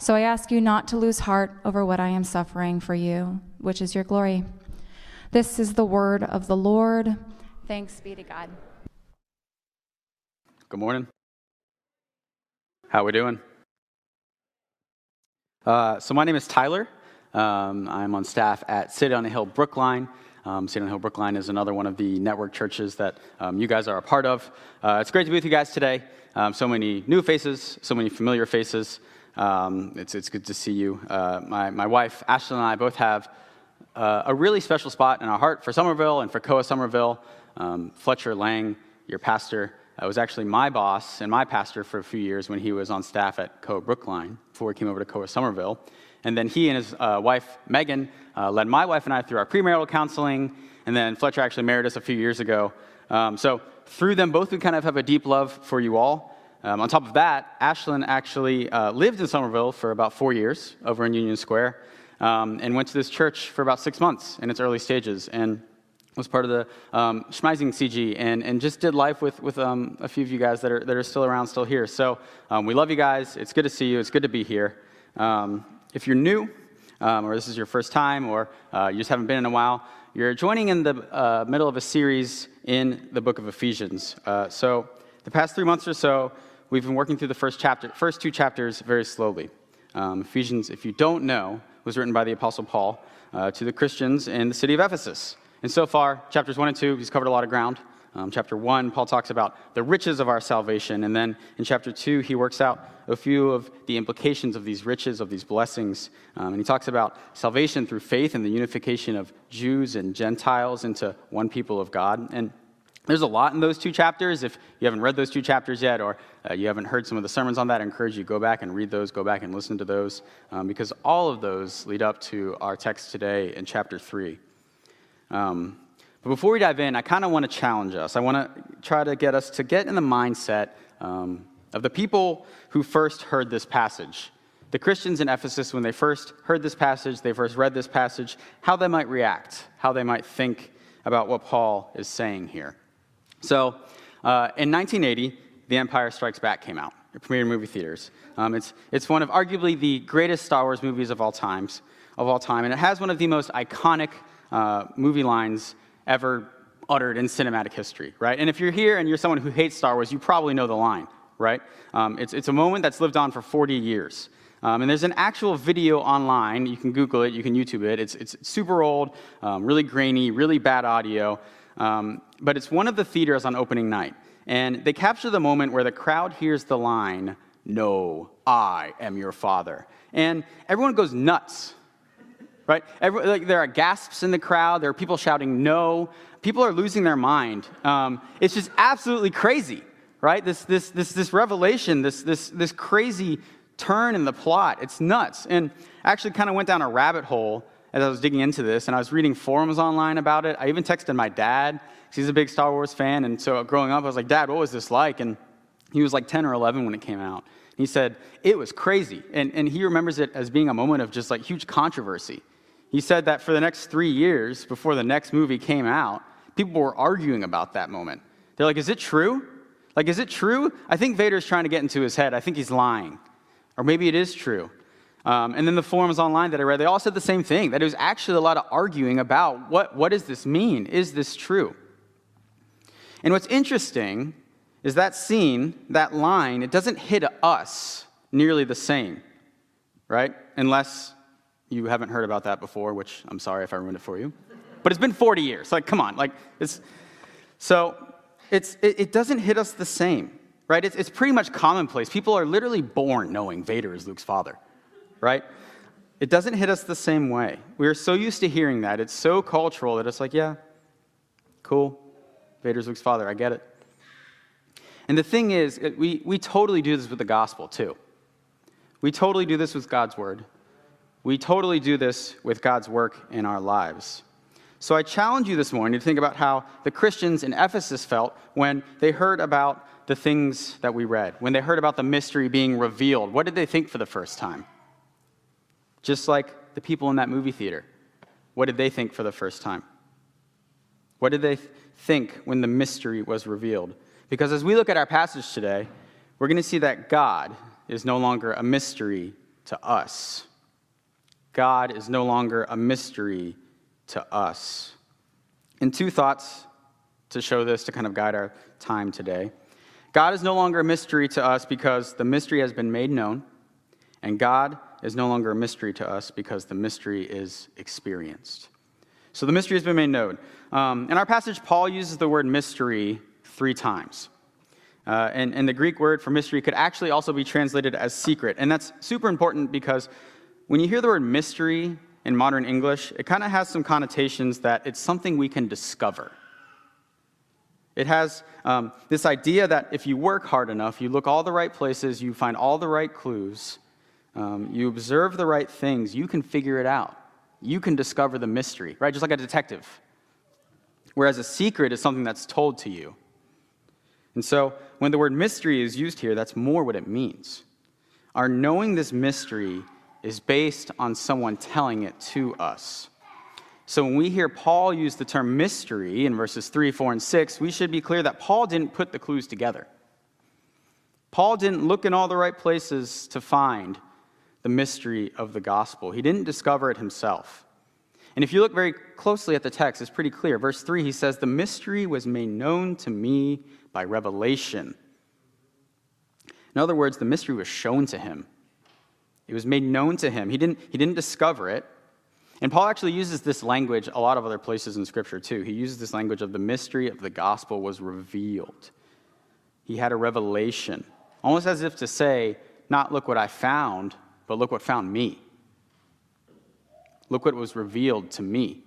So I ask you not to lose heart over what I am suffering for you, which is your glory. This is the word of the Lord. Thanks be to God. Good morning. How we doing? Uh, so my name is Tyler. Um, I'm on staff at City on the Hill Brookline. Um, City on the Hill Brookline is another one of the network churches that um, you guys are a part of. Uh, it's great to be with you guys today. Um, so many new faces, so many familiar faces. Um, it's, it's good to see you. Uh, my, my wife, Ashley, and I both have uh, a really special spot in our heart for Somerville and for Koa Somerville. Um, Fletcher Lang, your pastor, uh, was actually my boss and my pastor for a few years when he was on staff at Koa Brookline before he came over to Koa Somerville. And then he and his uh, wife, Megan, uh, led my wife and I through our premarital counseling. And then Fletcher actually married us a few years ago. Um, so through them both, we kind of have a deep love for you all. Um, on top of that, Ashlyn actually uh, lived in Somerville for about four years over in Union Square um, and went to this church for about six months in its early stages and was part of the um, Schmeising CG and, and just did life with, with um, a few of you guys that are, that are still around, still here. So um, we love you guys. It's good to see you. It's good to be here. Um, if you're new, um, or this is your first time, or uh, you just haven't been in a while, you're joining in the uh, middle of a series in the book of Ephesians. Uh, so, the past three months or so, we've been working through the first chapter, first two chapters very slowly. Um, Ephesians, if you don't know, was written by the Apostle Paul uh, to the Christians in the city of Ephesus. And so far, chapters one and two, he's covered a lot of ground. Um, chapter 1, Paul talks about the riches of our salvation. And then in chapter 2, he works out a few of the implications of these riches, of these blessings. Um, and he talks about salvation through faith and the unification of Jews and Gentiles into one people of God. And there's a lot in those two chapters. If you haven't read those two chapters yet, or uh, you haven't heard some of the sermons on that, I encourage you to go back and read those, go back and listen to those, um, because all of those lead up to our text today in chapter 3. Um, but before we dive in, I kind of want to challenge us. I want to try to get us to get in the mindset um, of the people who first heard this passage. The Christians in Ephesus, when they first heard this passage, they first read this passage, how they might react, how they might think about what Paul is saying here. So, uh, in 1980, The Empire Strikes Back came out. It premiered in movie theaters. Um, it's, it's one of arguably the greatest Star Wars movies of all times, of all time, and it has one of the most iconic uh, movie lines ever uttered in cinematic history, right? And if you're here and you're someone who hates Star Wars, you probably know the line, right? Um, it's, it's a moment that's lived on for 40 years. Um, and there's an actual video online. You can Google it, you can YouTube it. It's, it's super old, um, really grainy, really bad audio. Um, but it's one of the theaters on opening night. And they capture the moment where the crowd hears the line, No, I am your father. And everyone goes nuts right? Every, like, there are gasps in the crowd. There are people shouting no. People are losing their mind. Um, it's just absolutely crazy, right? This, this, this, this revelation, this, this, this crazy turn in the plot. It's nuts. And I actually kind of went down a rabbit hole as I was digging into this, and I was reading forums online about it. I even texted my dad, he's a big Star Wars fan. And so growing up, I was like, Dad, what was this like? And he was like 10 or 11 when it came out. He said, It was crazy. And, and he remembers it as being a moment of just like huge controversy He said that for the next three years, before the next movie came out, people were arguing about that moment. They're like, is it true? Like, is it true? I think Vader's trying to get into his head. I think he's lying. Or maybe it is true. Um, and then the forums online that I read, they all said the same thing that it was actually a lot of arguing about what, what does this mean? Is this true? And what's interesting is that scene, that line, it doesn't hit us nearly the same, right? Unless you haven't heard about that before, which I'm sorry if I ruined it for you. But it's been 40 years. Like, come on. Like, it's. So it's, it, it doesn't hit us the same, right? It's, it's pretty much commonplace. People are literally born knowing Vader is Luke's father, right? It doesn't hit us the same way. We are so used to hearing that. It's so cultural that it's like, yeah, cool. Vader's Luke's father. I get it. And the thing is, we, we totally do this with the gospel, too. We totally do this with God's word. We totally do this with God's work in our lives. So I challenge you this morning to think about how the Christians in Ephesus felt when they heard about the things that we read, when they heard about the mystery being revealed. What did they think for the first time? Just like the people in that movie theater. What did they think for the first time? What did they think when the mystery was revealed? Because as we look at our passage today, we're going to see that God is no longer a mystery to us. God is no longer a mystery to us. And two thoughts to show this to kind of guide our time today. God is no longer a mystery to us because the mystery has been made known, and God is no longer a mystery to us because the mystery is experienced. So the mystery has been made known. Um, in our passage, Paul uses the word mystery three times. Uh, and, and the Greek word for mystery could actually also be translated as secret. And that's super important because when you hear the word mystery in modern English, it kind of has some connotations that it's something we can discover. It has um, this idea that if you work hard enough, you look all the right places, you find all the right clues, um, you observe the right things, you can figure it out. You can discover the mystery, right? Just like a detective. Whereas a secret is something that's told to you. And so when the word mystery is used here, that's more what it means. Our knowing this mystery is based on someone telling it to us. So when we hear Paul use the term mystery in verses 3, 4, and 6, we should be clear that Paul didn't put the clues together. Paul didn't look in all the right places to find the mystery of the gospel. He didn't discover it himself. And if you look very closely at the text, it's pretty clear. Verse 3, he says, The mystery was made known to me by revelation. In other words, the mystery was shown to him. It was made known to him. He didn't, he didn't discover it. And Paul actually uses this language a lot of other places in Scripture, too. He uses this language of the mystery of the gospel was revealed. He had a revelation, almost as if to say, not look what I found, but look what found me. Look what was revealed to me.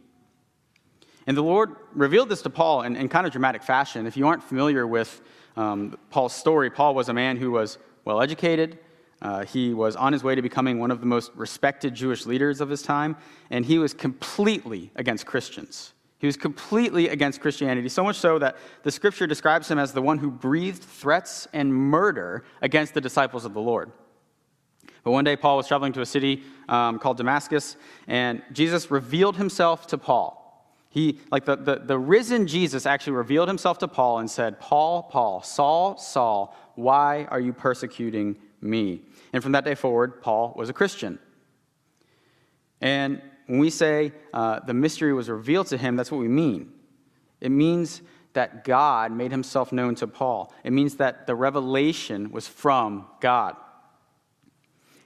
And the Lord revealed this to Paul in, in kind of dramatic fashion. If you aren't familiar with um, Paul's story, Paul was a man who was well educated, uh, he was on his way to becoming one of the most respected Jewish leaders of his time, and he was completely against Christians. He was completely against Christianity, so much so that the scripture describes him as the one who breathed threats and murder against the disciples of the Lord. But one day, Paul was traveling to a city um, called Damascus, and Jesus revealed himself to Paul. He, like the, the, the risen Jesus actually revealed himself to Paul and said, Paul, Paul, Saul, Saul, why are you persecuting me? And from that day forward, Paul was a Christian. And when we say uh, the mystery was revealed to him, that's what we mean. It means that God made himself known to Paul. It means that the revelation was from God.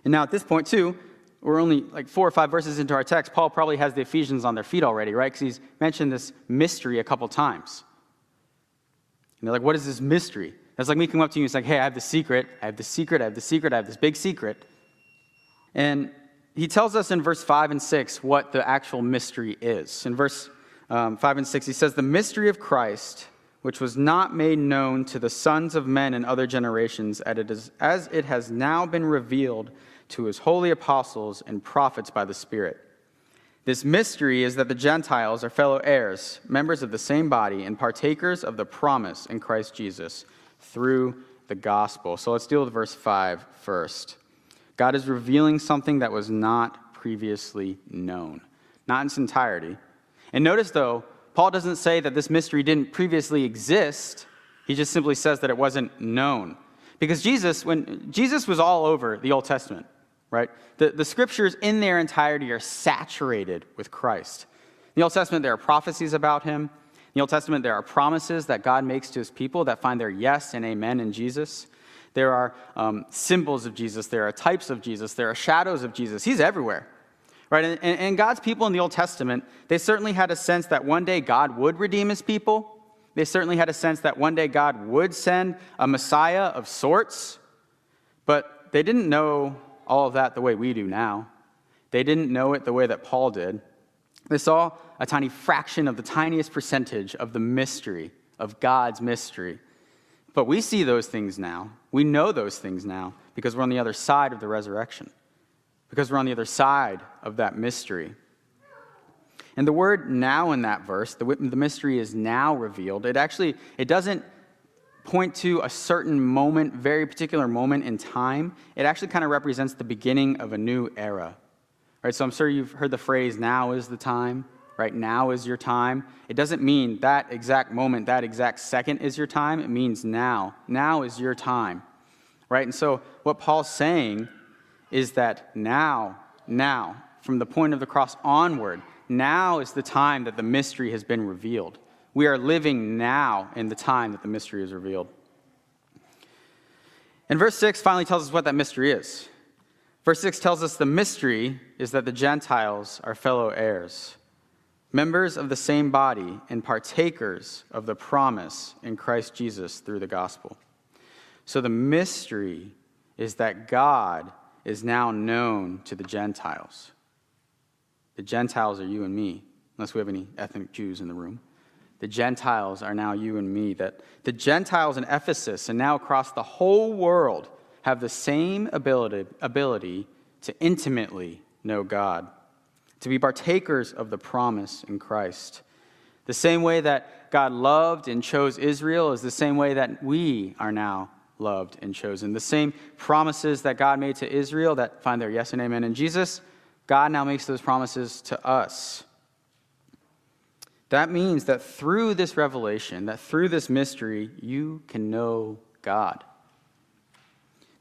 And now at this point, too, we're only like four or five verses into our text. Paul probably has the Ephesians on their feet already, right? Because he's mentioned this mystery a couple times. And they're like, what is this mystery? That's like me coming up to you and saying, hey, I have the secret, I have the secret, I have the secret, I have this big secret. And he tells us in verse 5 and 6 what the actual mystery is. In verse um, 5 and 6, he says, The mystery of Christ, which was not made known to the sons of men in other generations, as it has now been revealed to his holy apostles and prophets by the Spirit. This mystery is that the Gentiles are fellow heirs, members of the same body, and partakers of the promise in Christ Jesus through the gospel. So let's deal with verse 5 first. God is revealing something that was not previously known. not in its entirety. And notice, though, Paul doesn't say that this mystery didn't previously exist. He just simply says that it wasn't known. Because Jesus, when Jesus was all over the Old Testament, right? The, the scriptures in their entirety are saturated with Christ. In the Old Testament, there are prophecies about him. In the Old Testament, there are promises that God makes to his people that find their yes and amen in Jesus. There are um, symbols of Jesus. There are types of Jesus. There are shadows of Jesus. He's everywhere. Right? And, and God's people in the Old Testament, they certainly had a sense that one day God would redeem his people. They certainly had a sense that one day God would send a Messiah of sorts. But they didn't know all of that the way we do now. They didn't know it the way that Paul did. They saw a tiny fraction of the tiniest percentage of the mystery, of God's mystery. But we see those things now. We know those things now because we're on the other side of the resurrection, because we're on the other side of that mystery. And the word now in that verse, the, the mystery is now revealed. It actually, it doesn't point to a certain moment, very particular moment in time. It actually kind of represents the beginning of a new era. Right? So I'm sure you've heard the phrase, now is the time, right? Now is your time. It doesn't mean that exact moment, that exact second is your time. It means now. Now is your time, right? And so what Paul's saying is that now, now, from the point of the cross onward, now is the time that the mystery has been revealed. We are living now in the time that the mystery is revealed. And verse 6 finally tells us what that mystery is. Verse 6 tells us the mystery is that the Gentiles are fellow heirs, members of the same body, and partakers of the promise in Christ Jesus through the gospel. So the mystery is that God is now known to the Gentiles. The Gentiles are you and me, unless we have any ethnic Jews in the room. The Gentiles are now you and me. That the Gentiles in Ephesus and now across the whole world have the same ability, ability to intimately know God, to be partakers of the promise in Christ. The same way that God loved and chose Israel is the same way that we are now loved and chosen. The same promises that God made to Israel that find their yes and amen in Jesus, God now makes those promises to us. That means that through this revelation, that through this mystery, you can know God.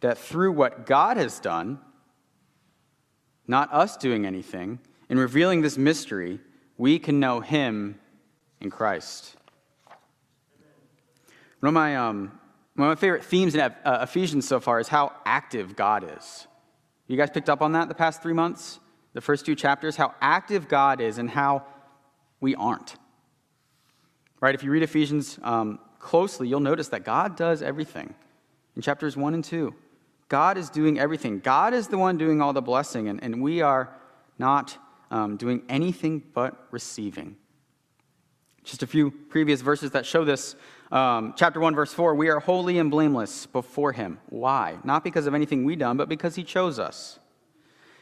That through what God has done, not us doing anything, in revealing this mystery, we can know Him in Christ. One of my, um, one of my favorite themes in uh, Ephesians so far is how active God is. You guys picked up on that the past three months? The first two chapters? How active God is and how we aren't. Right? If you read Ephesians um, closely, you'll notice that God does everything. In chapters 1 and 2, God is doing everything. God is the one doing all the blessing, and, and we are not um, doing anything but receiving. Just a few previous verses that show this. Um, chapter 1, verse 4 We are holy and blameless before Him. Why? Not because of anything we done, but because He chose us.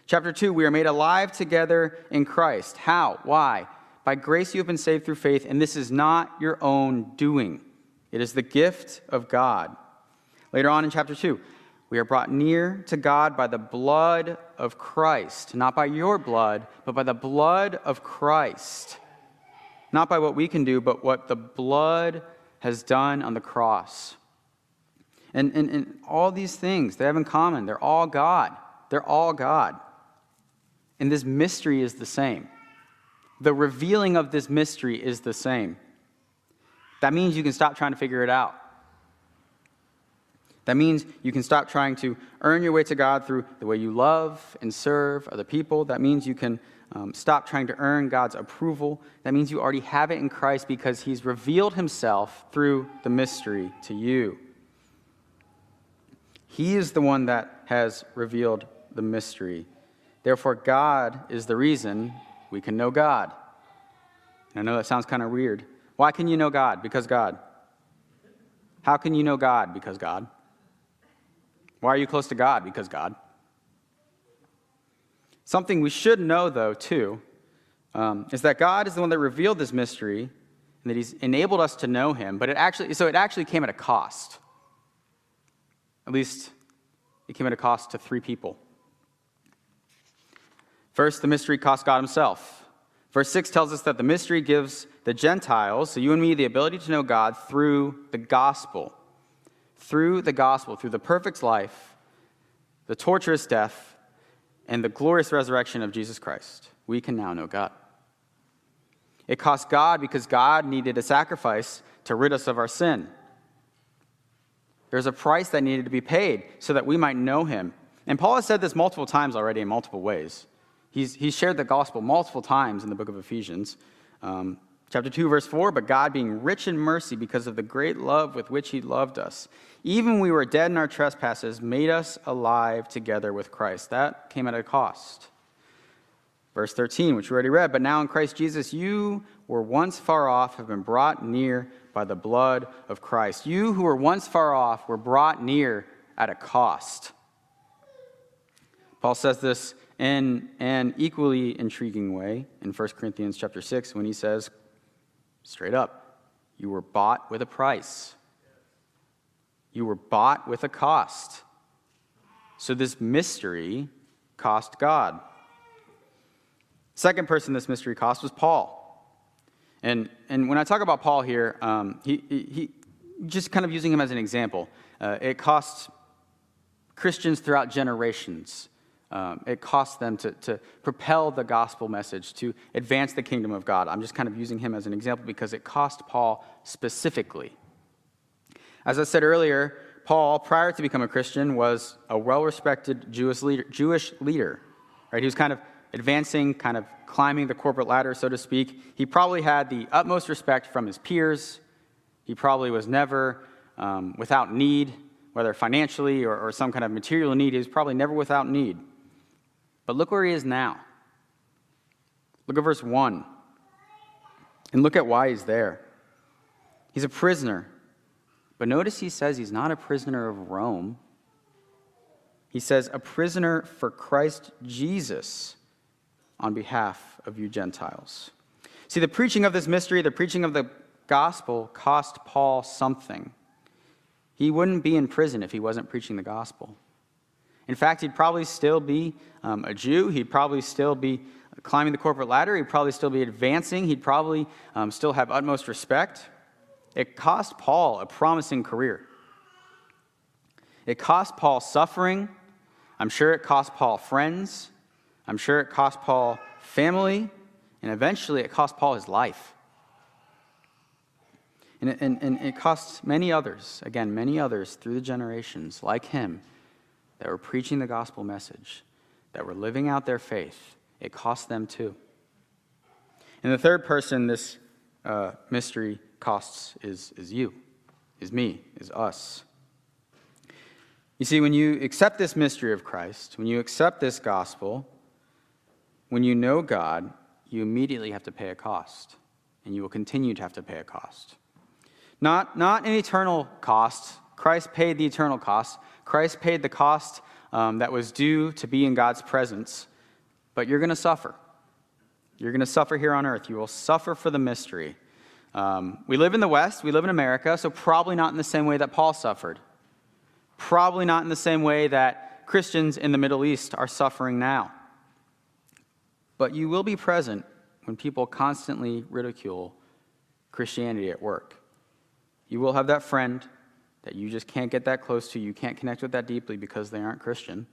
Chapter 2 We are made alive together in Christ. How? Why? By grace you have been saved through faith, and this is not your own doing. It is the gift of God. Later on in chapter 2, we are brought near to God by the blood of Christ, not by your blood, but by the blood of Christ. Not by what we can do, but what the blood has done on the cross. And, and, and all these things they have in common. They're all God. They're all God. And this mystery is the same the revealing of this mystery is the same. That means you can stop trying to figure it out. That means you can stop trying to earn your way to God through the way you love and serve other people. That means you can um, stop trying to earn God's approval. That means you already have it in Christ because He's revealed Himself through the mystery to you. He is the one that has revealed the mystery. Therefore, God is the reason we can know God. And I know that sounds kind of weird. Why can you know God? Because God. How can you know God? Because God. Why are you close to God? Because God. Something we should know, though, too, um, is that God is the one that revealed this mystery and that He's enabled us to know Him. But it actually, so it actually came at a cost. At least it came at a cost to three people. First, the mystery cost God himself. Verse 6 tells us that the mystery gives the Gentiles, so you and me, the ability to know God through the gospel. Through the gospel, through the perfect life, the torturous death, and the glorious resurrection of Jesus Christ, we can now know God. It cost God because God needed a sacrifice to rid us of our sin. There's a price that needed to be paid so that we might know him. And Paul has said this multiple times already in multiple ways. He's, he's shared the gospel multiple times in the book of Ephesians. Um, chapter 2, verse 4 But God, being rich in mercy because of the great love with which he loved us, even we were dead in our trespasses, made us alive together with Christ. That came at a cost. Verse 13, which we already read, but now in Christ Jesus, you were once far off, have been brought near by the blood of Christ. You who were once far off were brought near at a cost. Paul says this in an equally intriguing way in 1 Corinthians chapter 6 when he says, straight up, you were bought with a price. You were bought with a cost. So this mystery cost God. Second person this mystery cost was Paul. And, and when I talk about Paul here, um, he, he, just kind of using him as an example, uh, it cost Christians throughout generations. Um, it cost them to, to propel the gospel message, to advance the kingdom of God. I'm just kind of using him as an example because it cost Paul specifically. As I said earlier, Paul, prior to becoming a Christian, was a well respected Jewish leader, Jewish leader. Right? He was kind of advancing, kind of climbing the corporate ladder, so to speak. He probably had the utmost respect from his peers. He probably was never um, without need, whether financially or, or some kind of material need. He was probably never without need. But look where he is now. Look at verse 1. And look at why he's there. He's a prisoner. But notice he says he's not a prisoner of Rome. He says, a prisoner for Christ Jesus on behalf of you Gentiles. See, the preaching of this mystery, the preaching of the gospel, cost Paul something. He wouldn't be in prison if he wasn't preaching the gospel. In fact, he'd probably still be um, a Jew. He'd probably still be climbing the corporate ladder. He'd probably still be advancing. He'd probably um, still have utmost respect. It cost Paul a promising career. It cost Paul suffering. I'm sure it cost Paul friends. I'm sure it cost Paul family, and eventually it cost Paul his life. And and, and it cost many others, again, many others through the generations like him that were preaching the gospel message, that were living out their faith. It cost them too. And the third person this uh, mystery costs is, is you, is me, is us. You see, when you accept this mystery of Christ, when you accept this gospel, when you know God, you immediately have to pay a cost, and you will continue to have to pay a cost. Not, not an eternal cost. Christ paid the eternal cost. Christ paid the cost um, that was due to be in God's presence, but you're going to suffer. You're going to suffer here on earth. You will suffer for the mystery. Um, we live in the West, we live in America, so probably not in the same way that Paul suffered. Probably not in the same way that Christians in the Middle East are suffering now. But you will be present when people constantly ridicule Christianity at work. You will have that friend that you just can't get that close to, you can't connect with that deeply because they aren't Christian.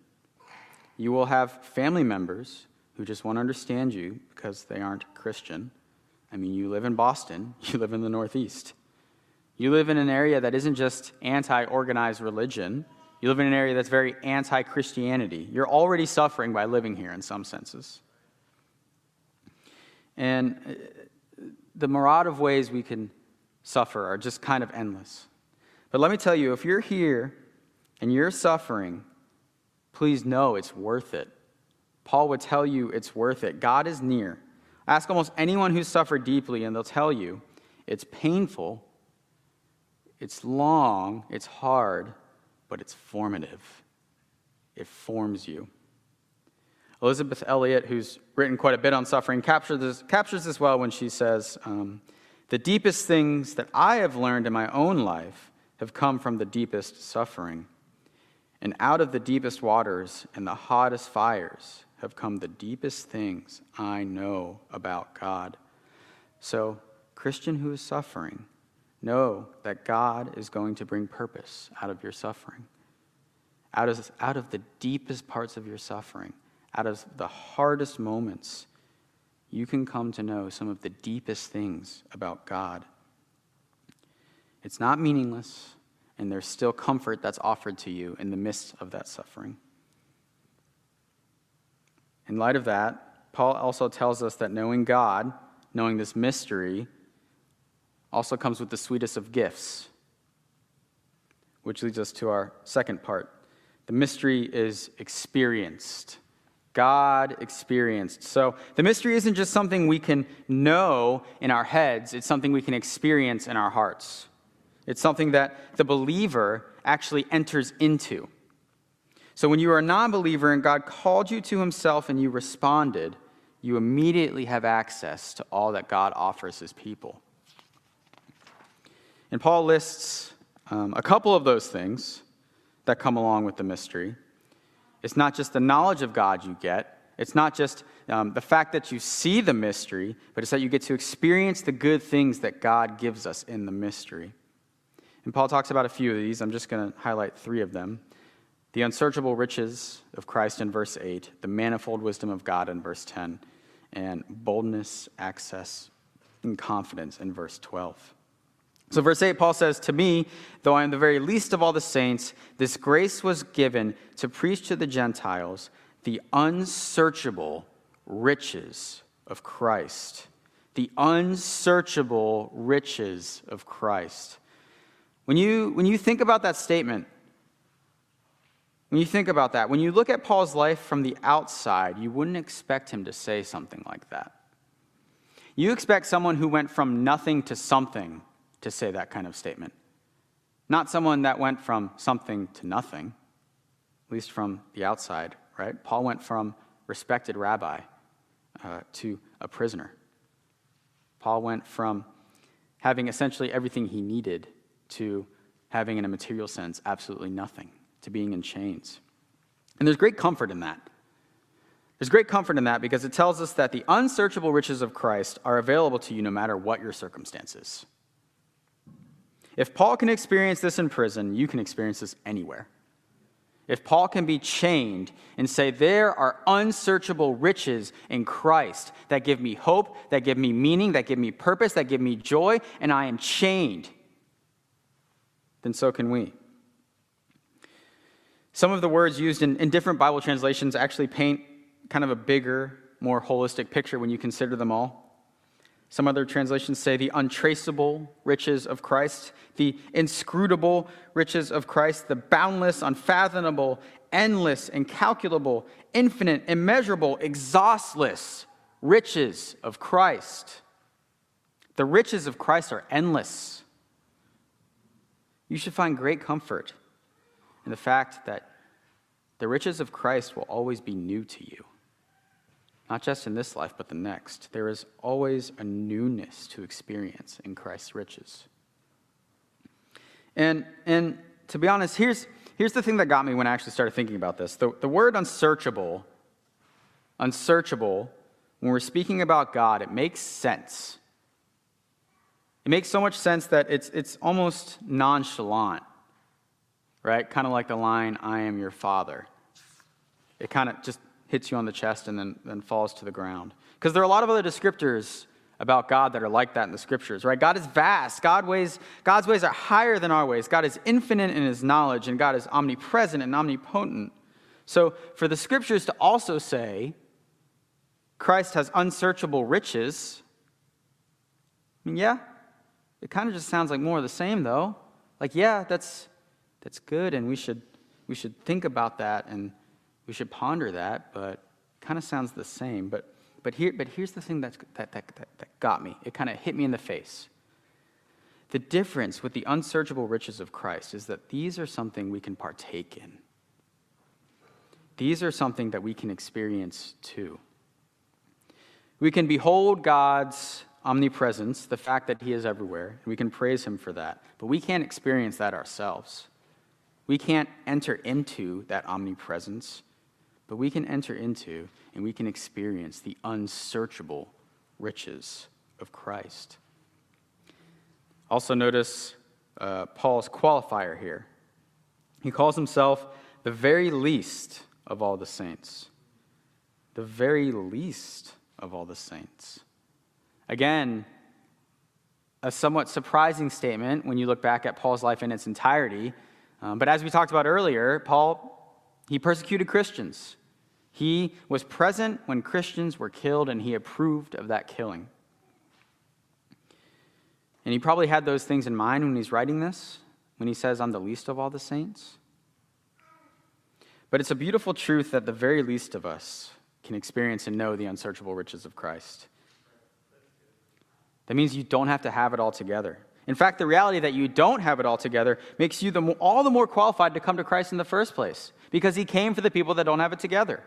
You will have family members who just won't understand you because they aren't Christian. I mean, you live in Boston, you live in the Northeast. You live in an area that isn't just anti organized religion, you live in an area that's very anti Christianity. You're already suffering by living here in some senses. And uh, the myriad of ways we can suffer are just kind of endless. But let me tell you, if you're here and you're suffering, please know it's worth it. Paul would tell you it's worth it. God is near. Ask almost anyone who's suffered deeply, and they'll tell you it's painful, it's long, it's hard, but it's formative. It forms you. Elisabeth Elliot, who's written quite a bit on suffering, captures this, captures this well when she says, um, The deepest things that I have learned in my own life have come from the deepest suffering. And out of the deepest waters and the hottest fires have come the deepest things I know about God. So, Christian who is suffering, know that God is going to bring purpose out of your suffering. Out of, out of the deepest parts of your suffering, out of the hardest moments, you can come to know some of the deepest things about God. It's not meaningless, and there's still comfort that's offered to you in the midst of that suffering. In light of that, Paul also tells us that knowing God, knowing this mystery, also comes with the sweetest of gifts, which leads us to our second part. The mystery is experienced. God experienced. So the mystery isn't just something we can know in our heads, it's something we can experience in our hearts. It's something that the believer actually enters into. So when you are a non believer and God called you to himself and you responded, you immediately have access to all that God offers his people. And Paul lists um, a couple of those things that come along with the mystery. It's not just the knowledge of God you get, it's not just um, the fact that you see the mystery, but it's that you get to experience the good things that God gives us in the mystery. And Paul talks about a few of these. I'm just going to highlight three of them the unsearchable riches of Christ in verse 8, the manifold wisdom of God in verse 10, and boldness, access, and confidence in verse 12. So, verse 8, Paul says, To me, though I am the very least of all the saints, this grace was given to preach to the Gentiles the unsearchable riches of Christ. The unsearchable riches of Christ. When you, when you think about that statement, when you think about that, when you look at Paul's life from the outside, you wouldn't expect him to say something like that. You expect someone who went from nothing to something to say that kind of statement. Not someone that went from something to nothing, at least from the outside, right? Paul went from respected rabbi uh, to a prisoner. Paul went from having essentially everything he needed to having, in a material sense, absolutely nothing, to being in chains. And there's great comfort in that. There's great comfort in that because it tells us that the unsearchable riches of Christ are available to you no matter what your circumstances. If Paul can experience this in prison, you can experience this anywhere. If Paul can be chained and say, There are unsearchable riches in Christ that give me hope, that give me meaning, that give me purpose, that give me joy, and I am chained, then so can we. Some of the words used in, in different Bible translations actually paint kind of a bigger, more holistic picture when you consider them all. Some other translations say the untraceable riches of Christ, the inscrutable riches of Christ, the boundless, unfathomable, endless, incalculable, infinite, immeasurable, exhaustless riches of Christ. The riches of Christ are endless. You should find great comfort in the fact that the riches of Christ will always be new to you not just in this life, but the next. There is always a newness to experience in Christ's riches. And, and to be honest, here's, here's the thing that got me when I actually started thinking about this. The, the word unsearchable, unsearchable, when we're speaking about God, it makes sense. It makes so much sense that it's, it's almost nonchalant, right? Kind of like the line, I am your father. It kind of just hits you on the chest and then, then falls to the ground. Because there are a lot of other descriptors about God that are like that in the scriptures, right? God is vast. God ways, God's ways are higher than our ways. God is infinite in his knowledge, and God is omnipresent and omnipotent. So for the scriptures to also say Christ has unsearchable riches, I mean, yeah, it kind of just sounds like more of the same, though. Like, yeah, that's, that's good, and we should, we should think about that and we should ponder that, but kind of sounds the same. But, but, here, but here's the thing that's, that, that, that, that got me. It kind of hit me in the face. The difference with the unsearchable riches of Christ is that these are something we can partake in. These are something that we can experience too. We can behold God's omnipresence, the fact that He is everywhere, and we can praise Him for that. But we can't experience that ourselves. We can't enter into that omnipresence, but we can enter into and we can experience the unsearchable riches of Christ. Also, notice uh, Paul's qualifier here. He calls himself the very least of all the saints. The very least of all the saints. Again, a somewhat surprising statement when you look back at Paul's life in its entirety. Um, but as we talked about earlier, Paul, he persecuted Christians. He was present when Christians were killed, and he approved of that killing. And he probably had those things in mind when he's writing this, when he says, I'm the least of all the saints. But it's a beautiful truth that the very least of us can experience and know the unsearchable riches of Christ. That means you don't have to have it all together. In fact, the reality that you don't have it all together makes you the, all the more qualified to come to Christ in the first place because he came for the people that don't have it together.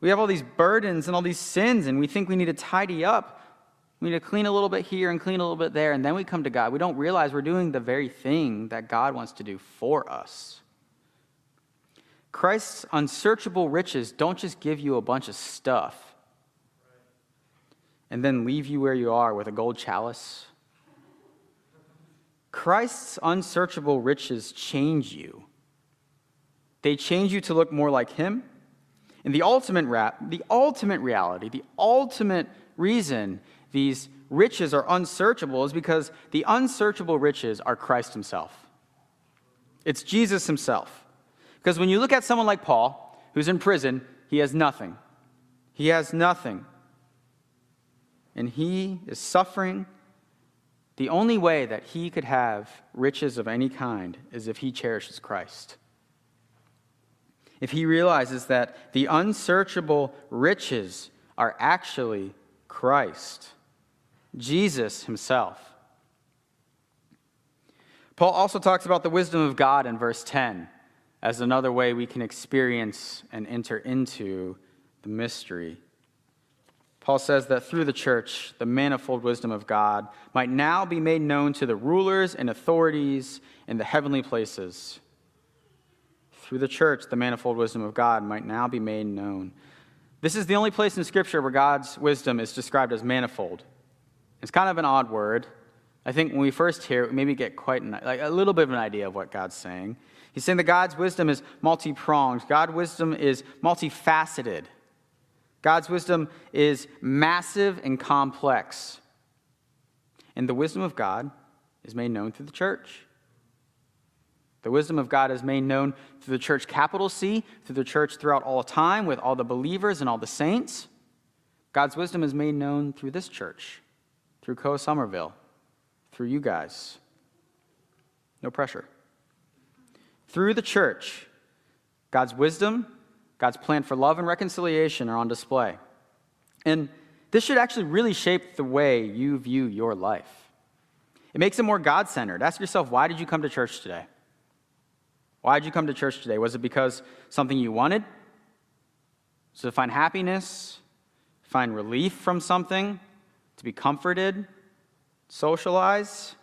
We have all these burdens and all these sins, and we think we need to tidy up we need to clean a little bit here and clean a little bit there, and then we come to God. We don't realize we're doing the very thing that God wants to do for us. Christ's unsearchable riches don't just give you a bunch of stuff and then leave you where you are with a gold chalice. Christ's unsearchable riches change you. They change you to look more like Him. And the ultimate, ra- the ultimate reality, the ultimate reason these riches are unsearchable is because the unsearchable riches are Christ himself. It's Jesus himself. Because when you look at someone like Paul, who's in prison, he has nothing. He has nothing. And he is suffering. The only way that he could have riches of any kind is if he cherishes Christ. If he realizes that the unsearchable riches are actually Christ. Jesus himself. Paul also talks about the wisdom of God in verse 10 as another way we can experience and enter into the mystery. Paul says that through the church, the manifold wisdom of God might now be made known to the rulers and authorities in the heavenly places. Through the church, the manifold wisdom of God might now be made known. This is the only place in Scripture where God's wisdom is described as manifold. It's kind of an odd word. I think when we first hear it, we maybe get quite an, like a little bit of an idea of what God's saying. He's saying that God's wisdom is multi pronged, God's wisdom is multifaceted. God's wisdom is massive and complex. And the wisdom of God is made known through the church. The wisdom of God is made known through the church, capital C, through the church throughout all time with all the believers and all the saints. God's wisdom is made known through this church through Koa Somerville, through you guys. No pressure. Through the church, God's wisdom, God's plan for love and reconciliation are on display. And this should actually really shape the way you view your life. It makes it more God centered. Ask yourself, why did you come to church today? Why did you come to church today? Was it because something you wanted? It to find happiness? Find relief from something? to be comforted, socialize?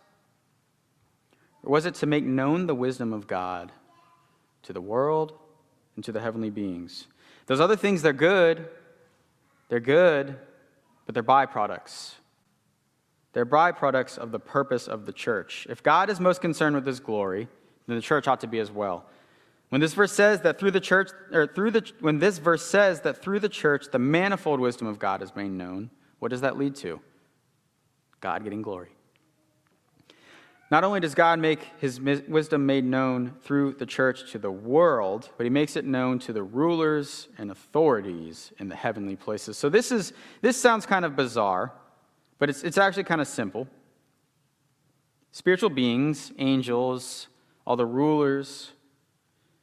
Or was it to make known the wisdom of God to the world and to the heavenly beings? Those other things, they're good. They're good, but they're byproducts. They're byproducts of the purpose of the church. If God is most concerned with his glory, then the church ought to be as well. When this verse says that through the church, or through the, when this verse says that through the church the manifold wisdom of God is made known, what does that lead to? God getting glory. Not only does God make his wisdom made known through the church to the world, but he makes it known to the rulers and authorities in the heavenly places. So this is this sounds kind of bizarre, but it's, it's actually kind of simple. Spiritual beings, angels, all the rulers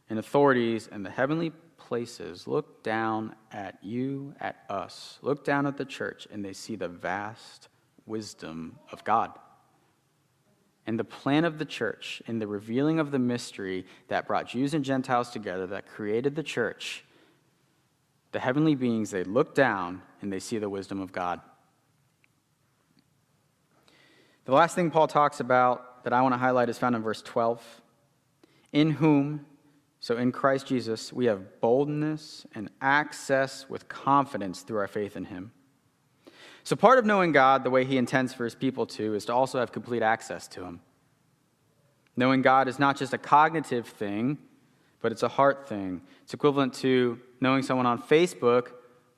and authorities in the heavenly places look down at you, at us, look down at the church, and they see the vast wisdom of God. And the plan of the church, and the revealing of the mystery that brought Jews and Gentiles together, that created the church, the heavenly beings, they look down and they see the wisdom of God. The last thing Paul talks about that I want to highlight is found in verse 12. In whom, so in Christ Jesus, we have boldness and access with confidence through our faith in him. So, part of knowing God the way he intends for his people to is to also have complete access to him. Knowing God is not just a cognitive thing, but it's a heart thing. It's equivalent to knowing someone on Facebook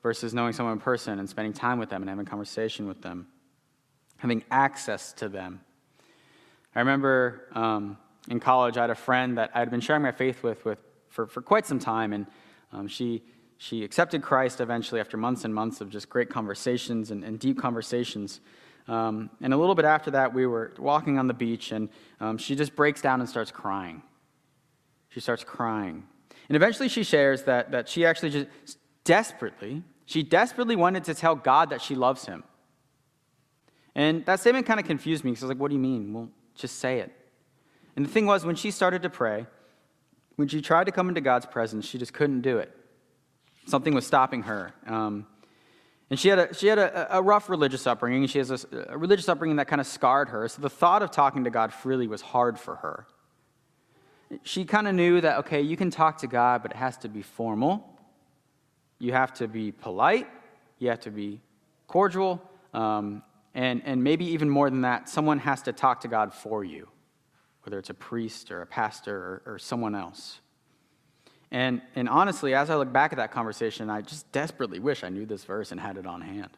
versus knowing someone in person and spending time with them and having conversation with them, having access to them. I remember um, in college, I had a friend that I had been sharing my faith with, with for, for quite some time, and um, she, she accepted Christ eventually after months and months of just great conversations and, and deep conversations. Um, and a little bit after that, we were walking on the beach, and um, she just breaks down and starts crying. She starts crying. And eventually she shares that, that she actually just desperately, she desperately wanted to tell God that she loves him. And that statement kind of confused me because I was like, what do you mean? Well, just say it. And the thing was, when she started to pray, when she tried to come into God's presence, she just couldn't do it. Something was stopping her. Um, and she had, a, she had a, a rough religious upbringing. She has a, a religious upbringing that kind of scarred her. So the thought of talking to God freely was hard for her. She kind of knew that, okay, you can talk to God, but it has to be formal. You have to be polite. You have to be cordial. Um, and, and maybe even more than that, someone has to talk to God for you, whether it's a priest or a pastor or, or someone else. And, and honestly, as I look back at that conversation, I just desperately wish I knew this verse and had it on hand.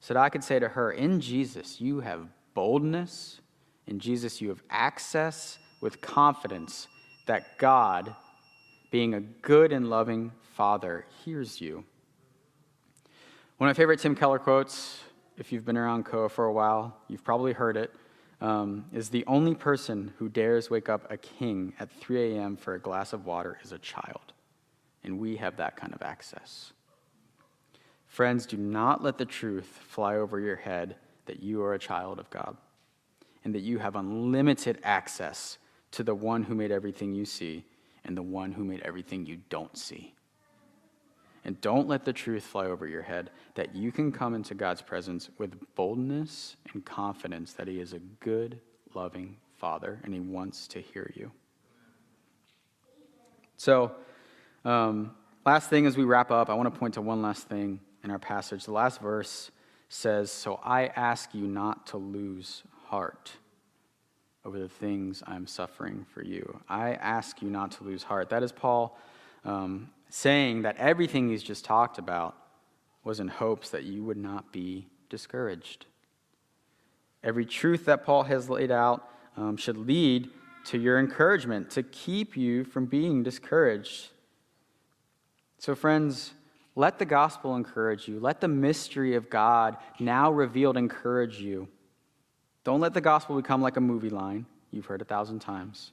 So that I could say to her, In Jesus, you have boldness. In Jesus, you have access with confidence that God, being a good and loving Father, hears you. One of my favorite Tim Keller quotes, if you've been around Koa for a while, you've probably heard it, um, is the only person who dares wake up a king at 3 a.m. for a glass of water is a child. And we have that kind of access. Friends, do not let the truth fly over your head that you are a child of God and that you have unlimited access to the one who made everything you see and the one who made everything you don't see. And don't let the truth fly over your head that you can come into God's presence with boldness and confidence that He is a good, loving Father and He wants to hear you. So, um, last thing as we wrap up, I want to point to one last thing in our passage. The last verse says, So I ask you not to lose heart over the things I'm suffering for you. I ask you not to lose heart. That is Paul um, saying that everything he's just talked about was in hopes that you would not be discouraged. Every truth that Paul has laid out um, should lead to your encouragement, to keep you from being discouraged. So, friends, let the gospel encourage you. Let the mystery of God now revealed encourage you. Don't let the gospel become like a movie line. You've heard a thousand times.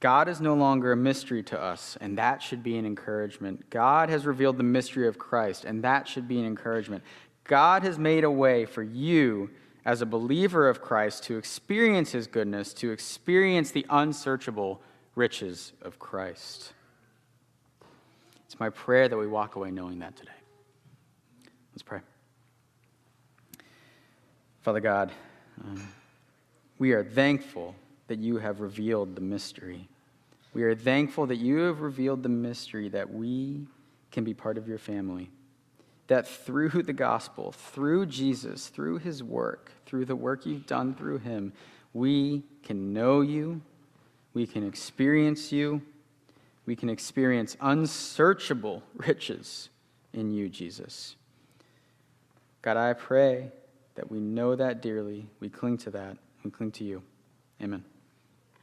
God is no longer a mystery to us, and that should be an encouragement. God has revealed the mystery of Christ, and that should be an encouragement. God has made a way for you as a believer of Christ to experience his goodness, to experience the unsearchable riches of Christ. It's my prayer that we walk away knowing that today. Let's pray. Father God, um, we are thankful that you have revealed the mystery. We are thankful that you have revealed the mystery that we can be part of your family. That through the gospel, through Jesus, through his work, through the work you've done through him, we can know you, we can experience you, we can experience unsearchable riches in you, Jesus. God, I pray that we know that dearly, we cling to that, we cling to you. Amen.